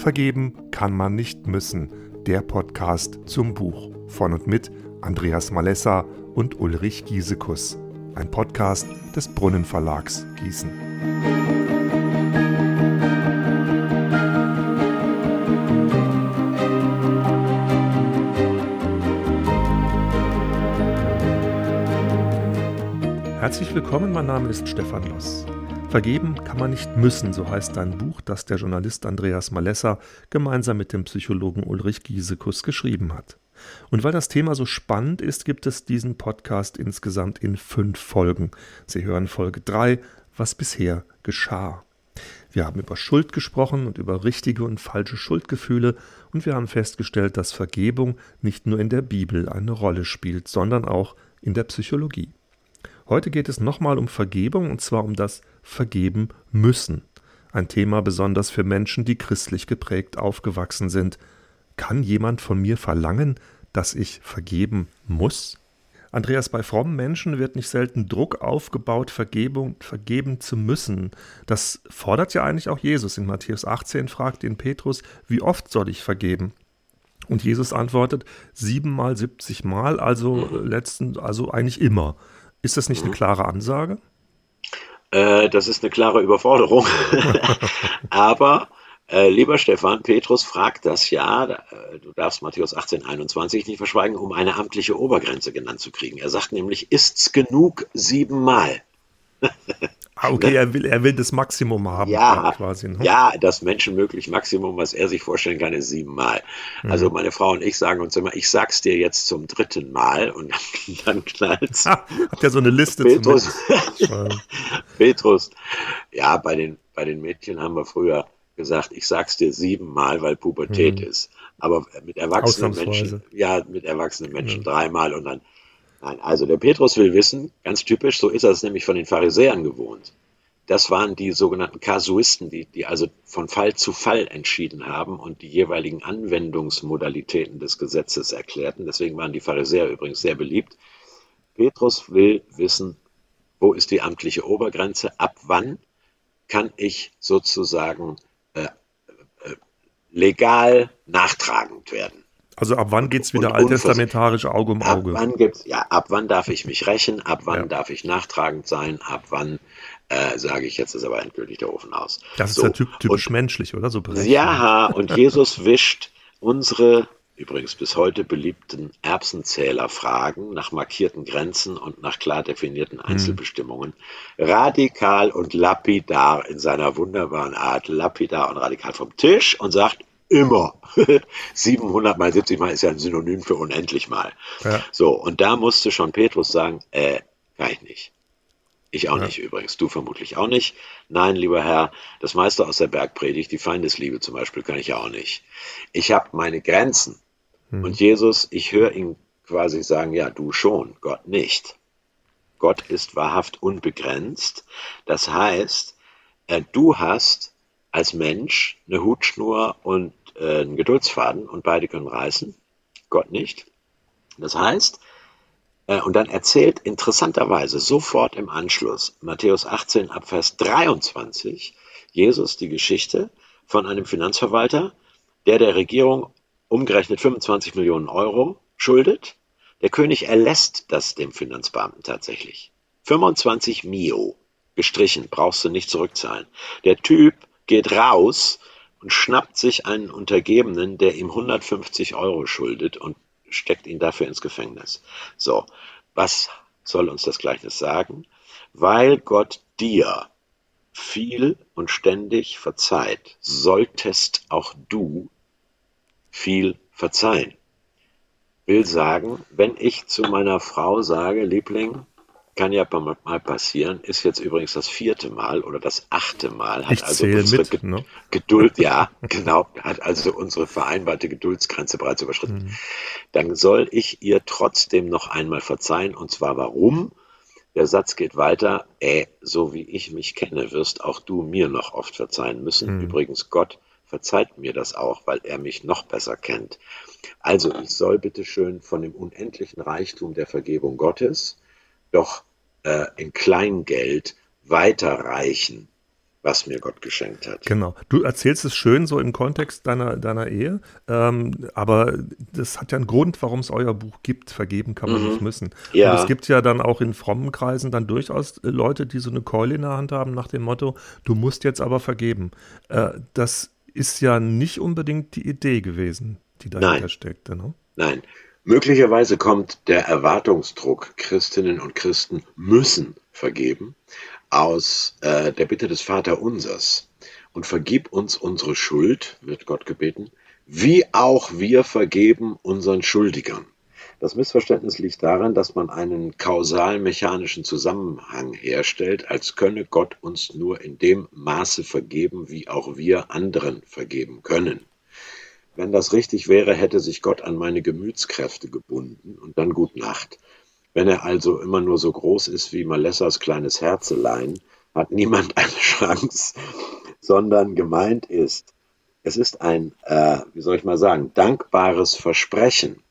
Vergeben kann man nicht müssen. Der Podcast zum Buch von und mit Andreas Malessa und Ulrich Giesekus. Ein Podcast des Brunnenverlags Gießen. Herzlich willkommen, mein Name ist Stefan Loss. Vergeben kann man nicht müssen, so heißt ein Buch, das der Journalist Andreas Malessa gemeinsam mit dem Psychologen Ulrich Giesekus geschrieben hat. Und weil das Thema so spannend ist, gibt es diesen Podcast insgesamt in fünf Folgen. Sie hören Folge 3, was bisher geschah. Wir haben über Schuld gesprochen und über richtige und falsche Schuldgefühle und wir haben festgestellt, dass Vergebung nicht nur in der Bibel eine Rolle spielt, sondern auch in der Psychologie. Heute geht es nochmal um Vergebung und zwar um das Vergeben müssen. Ein Thema besonders für Menschen, die christlich geprägt aufgewachsen sind. Kann jemand von mir verlangen, dass ich vergeben muss? Andreas, bei frommen Menschen wird nicht selten Druck aufgebaut, Vergebung vergeben zu müssen. Das fordert ja eigentlich auch Jesus. In Matthäus 18 fragt ihn Petrus, wie oft soll ich vergeben? Und Jesus antwortet siebenmal, siebzigmal, also letzten, also eigentlich immer. Ist das nicht eine mhm. klare Ansage? Äh, das ist eine klare Überforderung. Aber, äh, lieber Stefan, Petrus fragt das ja, äh, du darfst Matthäus 18, 21 nicht verschweigen, um eine amtliche Obergrenze genannt zu kriegen. Er sagt nämlich, ist's genug siebenmal? Ah, okay, ne? er will, er will das Maximum haben. Ja, quasi, ne? ja, das menschenmöglich Maximum, was er sich vorstellen kann, ist siebenmal. Mhm. Also meine Frau und ich sagen uns immer, ich sag's dir jetzt zum dritten Mal und dann knallt's. Habt ihr so eine Liste Petrus, Petrus, ja, bei den, bei den Mädchen haben wir früher gesagt, ich sag's dir siebenmal, weil Pubertät mhm. ist. Aber mit erwachsenen Menschen, ja, mit erwachsenen Menschen ja. dreimal und dann Nein, also der Petrus will wissen, ganz typisch, so ist er es nämlich von den Pharisäern gewohnt. Das waren die sogenannten Kasuisten, die, die also von Fall zu Fall entschieden haben und die jeweiligen Anwendungsmodalitäten des Gesetzes erklärten. Deswegen waren die Pharisäer übrigens sehr beliebt. Petrus will wissen, wo ist die amtliche Obergrenze, ab wann kann ich sozusagen äh, äh, legal nachtragend werden. Also ab wann geht es wieder alttestamentarisch Auge um Auge? Ab wann gibt's, ja, ab wann darf ich mich rächen, ab wann ja. darf ich nachtragend sein, ab wann äh, sage ich, jetzt ist aber endgültig der Ofen aus. Das so. ist ja typisch und, menschlich, oder? So ja, und Jesus wischt unsere übrigens bis heute beliebten Erbsenzählerfragen nach markierten Grenzen und nach klar definierten hm. Einzelbestimmungen hm. radikal und lapidar in seiner wunderbaren Art, lapidar und radikal vom Tisch und sagt, immer. 700 mal 70 mal ist ja ein Synonym für unendlich mal. Ja. So, und da musste schon Petrus sagen, äh, kann ich nicht. Ich auch ja. nicht übrigens, du vermutlich auch nicht. Nein, lieber Herr, das meiste aus der Bergpredigt, die Feindesliebe zum Beispiel, kann ich ja auch nicht. Ich habe meine Grenzen. Hm. Und Jesus, ich höre ihn quasi sagen, ja, du schon, Gott nicht. Gott ist wahrhaft unbegrenzt. Das heißt, äh, du hast als Mensch eine Hutschnur und äh, einen Geduldsfaden und beide können reißen. Gott nicht. Das heißt, äh, und dann erzählt interessanterweise sofort im Anschluss Matthäus 18 ab Vers 23 Jesus die Geschichte von einem Finanzverwalter, der der Regierung umgerechnet 25 Millionen Euro schuldet. Der König erlässt das dem Finanzbeamten tatsächlich. 25 Mio gestrichen, brauchst du nicht zurückzahlen. Der Typ geht raus und schnappt sich einen Untergebenen, der ihm 150 Euro schuldet und steckt ihn dafür ins Gefängnis. So, was soll uns das Gleichnis sagen? Weil Gott dir viel und ständig verzeiht, solltest auch du viel verzeihen. Will sagen, wenn ich zu meiner Frau sage, Liebling, kann ja mal passieren, ist jetzt übrigens das vierte Mal oder das achte Mal, hat ich also unsere mit, ne? Geduld, ja, genau, hat also unsere vereinbarte Geduldsgrenze bereits überschritten. Mhm. Dann soll ich ihr trotzdem noch einmal verzeihen und zwar warum? Der Satz geht weiter, äh, so wie ich mich kenne, wirst auch du mir noch oft verzeihen müssen. Mhm. Übrigens, Gott verzeiht mir das auch, weil er mich noch besser kennt. Also ich soll bitte schön von dem unendlichen Reichtum der Vergebung Gottes doch äh, in Kleingeld weiterreichen was mir Gott geschenkt hat. Genau. Du erzählst es schön so im Kontext deiner, deiner Ehe, ähm, aber das hat ja einen Grund, warum es euer Buch gibt. Vergeben kann man mhm. nicht müssen. Ja. Und es gibt ja dann auch in frommen Kreisen dann durchaus Leute, die so eine Keule in der Hand haben nach dem Motto, du musst jetzt aber vergeben. Äh, das ist ja nicht unbedingt die Idee gewesen, die dahinter Nein. steckte. Ne? Nein. Möglicherweise kommt der Erwartungsdruck, Christinnen und Christen müssen vergeben, aus äh, der Bitte des Vaterunsers. Und vergib uns unsere Schuld, wird Gott gebeten, wie auch wir vergeben unseren Schuldigern. Das Missverständnis liegt daran, dass man einen kausal-mechanischen Zusammenhang herstellt, als könne Gott uns nur in dem Maße vergeben, wie auch wir anderen vergeben können. Wenn das richtig wäre, hätte sich Gott an meine Gemütskräfte gebunden und dann gut Nacht. Wenn er also immer nur so groß ist wie Malessas kleines Herzelein, hat niemand eine Chance, sondern gemeint ist, es ist ein, äh, wie soll ich mal sagen, dankbares Versprechen.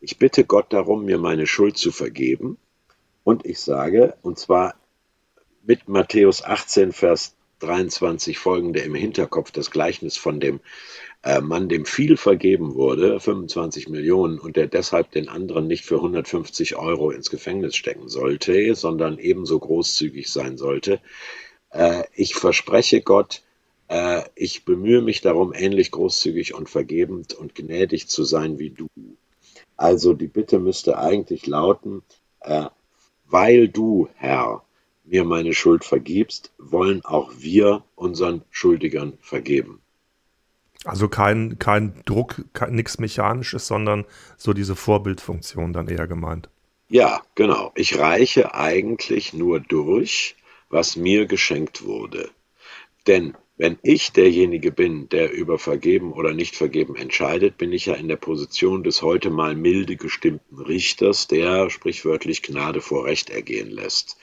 Ich bitte Gott darum, mir meine Schuld zu vergeben. Und ich sage, und zwar mit Matthäus 18, Vers 23 folgende im Hinterkopf, das Gleichnis von dem äh, Mann, dem viel vergeben wurde, 25 Millionen, und der deshalb den anderen nicht für 150 Euro ins Gefängnis stecken sollte, sondern ebenso großzügig sein sollte. Äh, ich verspreche Gott, äh, ich bemühe mich darum, ähnlich großzügig und vergebend und gnädig zu sein wie du. Also die Bitte müsste eigentlich lauten, weil du, Herr, mir meine Schuld vergibst, wollen auch wir unseren Schuldigern vergeben. Also kein, kein Druck, nichts Mechanisches, sondern so diese Vorbildfunktion dann eher gemeint. Ja, genau. Ich reiche eigentlich nur durch, was mir geschenkt wurde. Denn wenn ich derjenige bin, der über Vergeben oder Nicht-Vergeben entscheidet, bin ich ja in der Position des heute mal milde gestimmten Richters, der sprichwörtlich Gnade vor Recht ergehen lässt.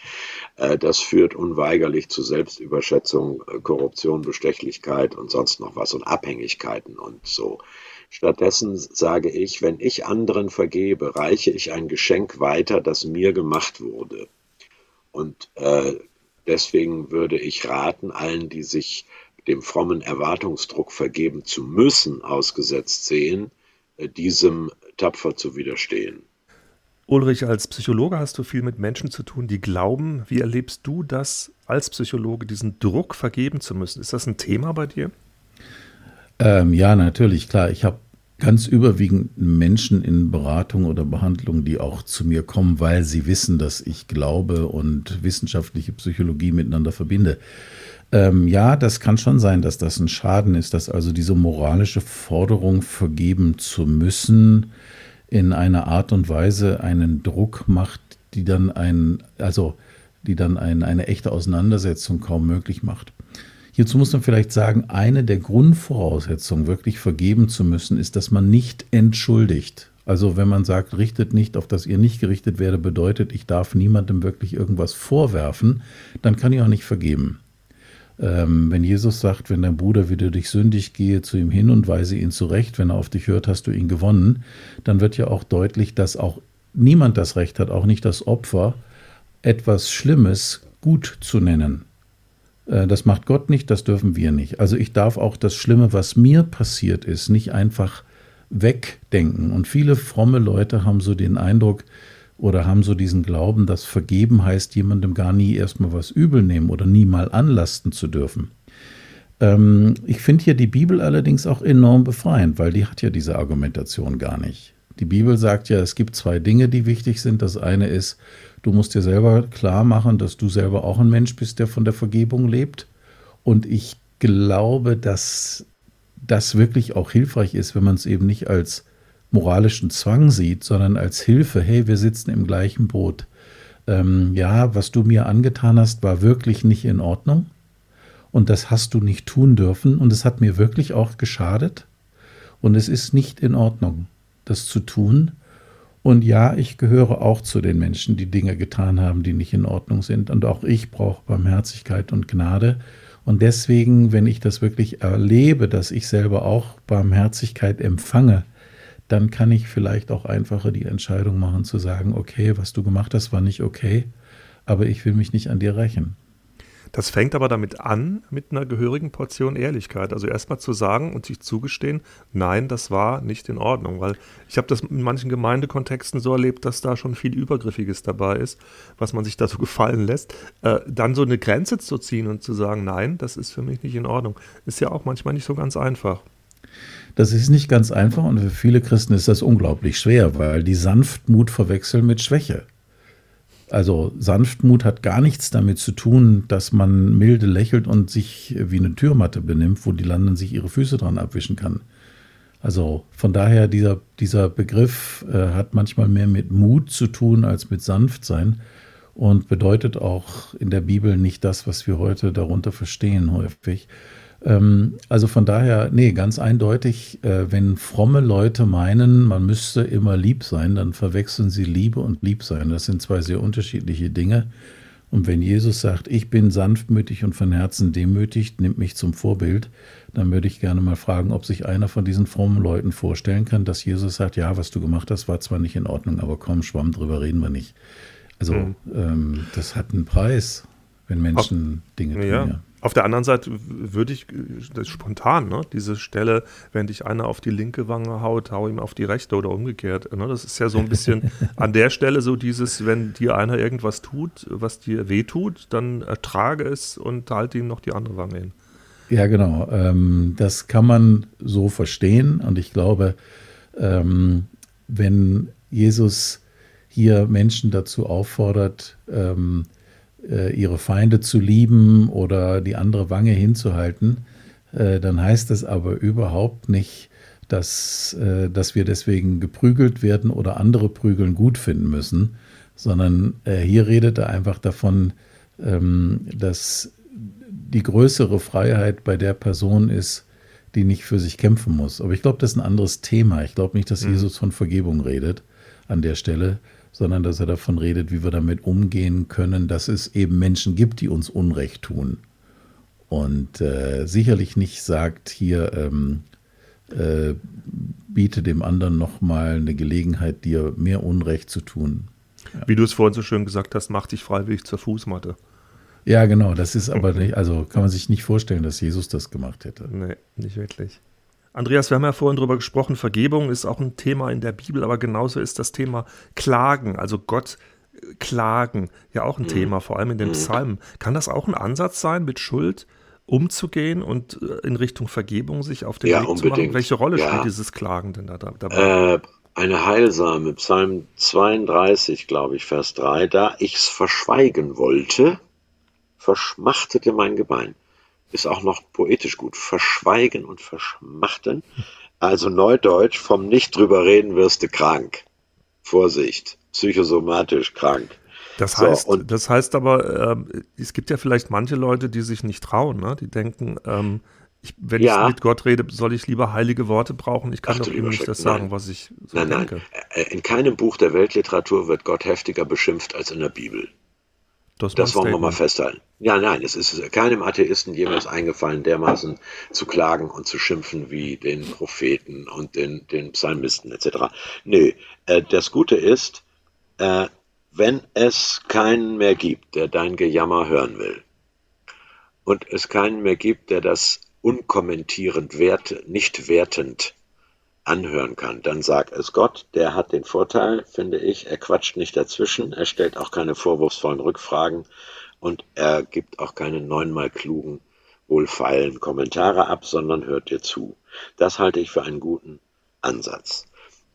Äh, das führt unweigerlich zu Selbstüberschätzung, äh, Korruption, Bestechlichkeit und sonst noch was und Abhängigkeiten und so. Stattdessen sage ich, wenn ich anderen vergebe, reiche ich ein Geschenk weiter, das mir gemacht wurde. Und äh, deswegen würde ich raten, allen, die sich dem frommen Erwartungsdruck vergeben zu müssen ausgesetzt sehen, äh, diesem tapfer zu widerstehen. Ulrich, als Psychologe hast du viel mit Menschen zu tun, die glauben. Wie erlebst du das als Psychologe, diesen Druck vergeben zu müssen? Ist das ein Thema bei dir? Ähm, ja, natürlich, klar. Ich habe ganz überwiegend Menschen in Beratung oder Behandlung, die auch zu mir kommen, weil sie wissen, dass ich Glaube und wissenschaftliche Psychologie miteinander verbinde. Ähm, ja, das kann schon sein, dass das ein Schaden ist, dass also diese moralische Forderung vergeben zu müssen in einer Art und Weise einen Druck macht, die dann ein, also die dann ein, eine echte Auseinandersetzung kaum möglich macht. Hierzu muss man vielleicht sagen, eine der Grundvoraussetzungen, wirklich vergeben zu müssen, ist, dass man nicht entschuldigt. Also wenn man sagt, richtet nicht, auf das ihr nicht gerichtet werde, bedeutet, ich darf niemandem wirklich irgendwas vorwerfen, dann kann ich auch nicht vergeben. Ähm, wenn Jesus sagt, wenn dein Bruder wieder dich sündig, gehe zu ihm hin und weise ihn zurecht, wenn er auf dich hört, hast du ihn gewonnen, dann wird ja auch deutlich, dass auch niemand das Recht hat, auch nicht das Opfer, etwas Schlimmes gut zu nennen. Äh, das macht Gott nicht, das dürfen wir nicht. Also ich darf auch das Schlimme, was mir passiert ist, nicht einfach wegdenken. Und viele fromme Leute haben so den Eindruck, oder haben so diesen Glauben, dass vergeben heißt, jemandem gar nie erstmal was übel nehmen oder nie mal anlasten zu dürfen. Ähm, ich finde hier die Bibel allerdings auch enorm befreiend, weil die hat ja diese Argumentation gar nicht. Die Bibel sagt ja, es gibt zwei Dinge, die wichtig sind. Das eine ist, du musst dir selber klar machen, dass du selber auch ein Mensch bist, der von der Vergebung lebt. Und ich glaube, dass das wirklich auch hilfreich ist, wenn man es eben nicht als moralischen Zwang sieht, sondern als Hilfe, hey, wir sitzen im gleichen Boot. Ähm, ja, was du mir angetan hast, war wirklich nicht in Ordnung und das hast du nicht tun dürfen und es hat mir wirklich auch geschadet und es ist nicht in Ordnung, das zu tun. Und ja, ich gehöre auch zu den Menschen, die Dinge getan haben, die nicht in Ordnung sind. Und auch ich brauche Barmherzigkeit und Gnade. Und deswegen, wenn ich das wirklich erlebe, dass ich selber auch Barmherzigkeit empfange, dann kann ich vielleicht auch einfacher die Entscheidung machen zu sagen, okay, was du gemacht hast, war nicht okay, aber ich will mich nicht an dir rächen. Das fängt aber damit an, mit einer gehörigen Portion Ehrlichkeit. Also erstmal zu sagen und sich zugestehen, nein, das war nicht in Ordnung. Weil ich habe das in manchen Gemeindekontexten so erlebt, dass da schon viel Übergriffiges dabei ist, was man sich da so gefallen lässt. Äh, dann so eine Grenze zu ziehen und zu sagen, nein, das ist für mich nicht in Ordnung, ist ja auch manchmal nicht so ganz einfach. Das ist nicht ganz einfach und für viele Christen ist das unglaublich schwer, weil die Sanftmut verwechseln mit Schwäche. Also Sanftmut hat gar nichts damit zu tun, dass man milde lächelt und sich wie eine Türmatte benimmt, wo die Landen sich ihre Füße dran abwischen kann. Also von daher, dieser, dieser Begriff äh, hat manchmal mehr mit Mut zu tun als mit Sanftsein und bedeutet auch in der Bibel nicht das, was wir heute darunter verstehen häufig. Ähm, also von daher, nee, ganz eindeutig, äh, wenn fromme Leute meinen, man müsste immer lieb sein, dann verwechseln sie Liebe und Liebsein. Das sind zwei sehr unterschiedliche Dinge. Und wenn Jesus sagt, ich bin sanftmütig und von Herzen demütig, nimmt mich zum Vorbild, dann würde ich gerne mal fragen, ob sich einer von diesen frommen Leuten vorstellen kann, dass Jesus sagt, ja, was du gemacht hast, war zwar nicht in Ordnung, aber komm, schwamm drüber reden wir nicht. Also mhm. ähm, das hat einen Preis, wenn Menschen Dinge tun. Ja. ja. Auf der anderen Seite würde ich das spontan, ne, diese Stelle, wenn dich einer auf die linke Wange haut, hau ihm auf die rechte oder umgekehrt. Ne, das ist ja so ein bisschen an der Stelle so dieses, wenn dir einer irgendwas tut, was dir wehtut, dann ertrage es und halte ihm noch die andere Wange hin. Ja, genau. Ähm, das kann man so verstehen und ich glaube, ähm, wenn Jesus hier Menschen dazu auffordert, ähm, äh, ihre Feinde zu lieben oder die andere Wange hinzuhalten, äh, dann heißt das aber überhaupt nicht, dass, äh, dass wir deswegen geprügelt werden oder andere Prügeln gut finden müssen, sondern hier redet er einfach davon, ähm, dass die größere Freiheit bei der Person ist, die nicht für sich kämpfen muss. Aber ich glaube, das ist ein anderes Thema. Ich glaube nicht, dass mhm. Jesus von Vergebung redet an der Stelle, sondern dass er davon redet, wie wir damit umgehen können, dass es eben Menschen gibt, die uns Unrecht tun. Und äh, sicherlich nicht sagt, hier ähm, äh, biete dem anderen nochmal eine Gelegenheit, dir mehr Unrecht zu tun. Ja. Wie du es vorhin so schön gesagt hast, mach dich freiwillig zur Fußmatte. Ja, genau, das ist aber nicht, also kann man sich nicht vorstellen, dass Jesus das gemacht hätte. Nee, nicht wirklich. Andreas, wir haben ja vorhin darüber gesprochen, Vergebung ist auch ein Thema in der Bibel, aber genauso ist das Thema Klagen, also Gott äh, klagen, ja auch ein mhm. Thema, vor allem in den mhm. Psalmen. Kann das auch ein Ansatz sein, mit Schuld umzugehen und äh, in Richtung Vergebung sich auf den ja, Weg unbedingt. zu machen? Welche Rolle ja. spielt dieses Klagen denn da dabei? Äh, eine heilsame, Psalm 32, glaube ich, Vers 3, da ich's verschweigen wollte, verschmachtete mein Gebein ist auch noch poetisch gut. Verschweigen und verschmachten. Also Neudeutsch, vom nicht drüber reden wirst du krank. Vorsicht, psychosomatisch krank. Das heißt, so, das heißt aber, äh, es gibt ja vielleicht manche Leute, die sich nicht trauen, ne? die denken, ähm, ich, wenn ja. ich mit Gott rede, soll ich lieber heilige Worte brauchen. Ich kann Ach, doch eben nicht das sagen, was ich so nein, denke. Nein. Äh, in keinem Buch der Weltliteratur wird Gott heftiger beschimpft als in der Bibel. Das, das wollen wir mal festhalten. Ja, nein, es ist keinem Atheisten jemals eingefallen, dermaßen zu klagen und zu schimpfen wie den Propheten und den, den Psalmisten etc. Nö, äh, das Gute ist, äh, wenn es keinen mehr gibt, der dein Gejammer hören will, und es keinen mehr gibt, der das unkommentierend, wert, nicht wertend anhören kann, dann sag es Gott. Der hat den Vorteil, finde ich, er quatscht nicht dazwischen, er stellt auch keine vorwurfsvollen Rückfragen und er gibt auch keine neunmal klugen, wohlfeilen Kommentare ab, sondern hört dir zu. Das halte ich für einen guten Ansatz.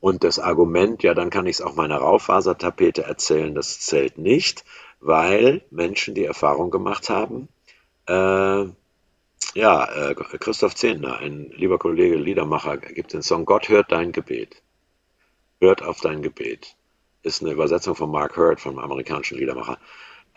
Und das Argument, ja, dann kann ich es auch meiner Raufasertapete erzählen, das zählt nicht, weil Menschen die Erfahrung gemacht haben, äh, ja, äh, Christoph Zehntner, ein lieber Kollege, Liedermacher, gibt den Song Gott hört dein Gebet. Hört auf dein Gebet. Ist eine Übersetzung von Mark Hurt, vom amerikanischen Liedermacher.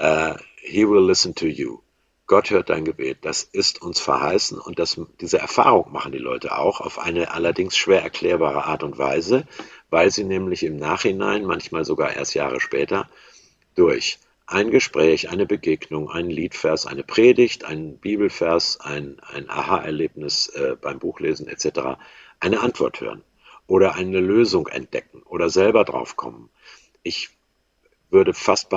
Uh, he will listen to you. Gott hört dein Gebet. Das ist uns verheißen und das, diese Erfahrung machen die Leute auch auf eine allerdings schwer erklärbare Art und Weise, weil sie nämlich im Nachhinein, manchmal sogar erst Jahre später, durch ein Gespräch, eine Begegnung, ein Liedvers, eine Predigt, ein Bibelvers, ein, ein Aha-Erlebnis äh, beim Buchlesen etc. eine Antwort hören oder eine Lösung entdecken oder selber draufkommen. Ich würde fast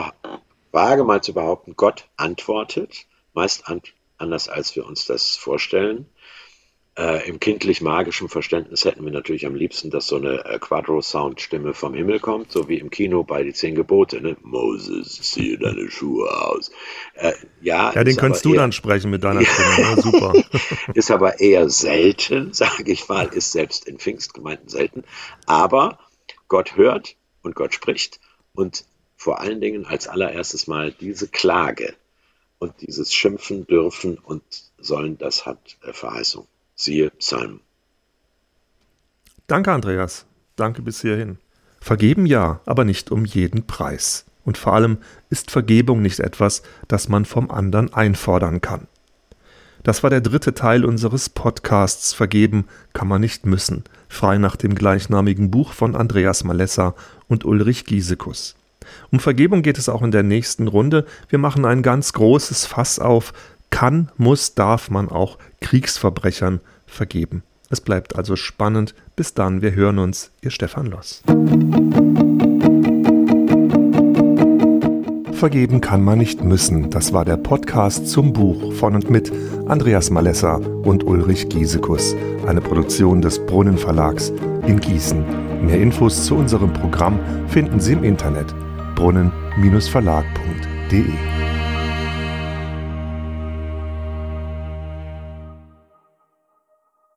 wage mal zu behaupten, Gott antwortet, meist an, anders, als wir uns das vorstellen. Äh, Im kindlich-magischen Verständnis hätten wir natürlich am liebsten, dass so eine äh, Quadro-Sound-Stimme vom Himmel kommt, so wie im Kino bei die Zehn Gebote. Ne? Moses, ziehe deine Schuhe aus. Äh, ja, ja den könntest du eher, dann sprechen mit deiner Stimme. Ne? Super. ist aber eher selten, sage ich mal, ist selbst in Pfingstgemeinden selten. Aber Gott hört und Gott spricht und vor allen Dingen als allererstes mal diese Klage und dieses Schimpfen dürfen und sollen, das hat äh, Verheißung. Siehe Psalm. Danke, Andreas. Danke bis hierhin. Vergeben ja, aber nicht um jeden Preis. Und vor allem ist Vergebung nicht etwas, das man vom anderen einfordern kann. Das war der dritte Teil unseres Podcasts Vergeben kann man nicht müssen, frei nach dem gleichnamigen Buch von Andreas Malessa und Ulrich Giesekus. Um Vergebung geht es auch in der nächsten Runde. Wir machen ein ganz großes Fass auf. Kann, muss, darf man auch Kriegsverbrechern vergeben. Es bleibt also spannend. Bis dann, wir hören uns. Ihr Stefan Loss. Vergeben kann man nicht müssen. Das war der Podcast zum Buch von und mit Andreas Malessa und Ulrich Giesekus, eine Produktion des Brunnen Verlags in Gießen. Mehr Infos zu unserem Programm finden Sie im Internet brunnen-verlag.de.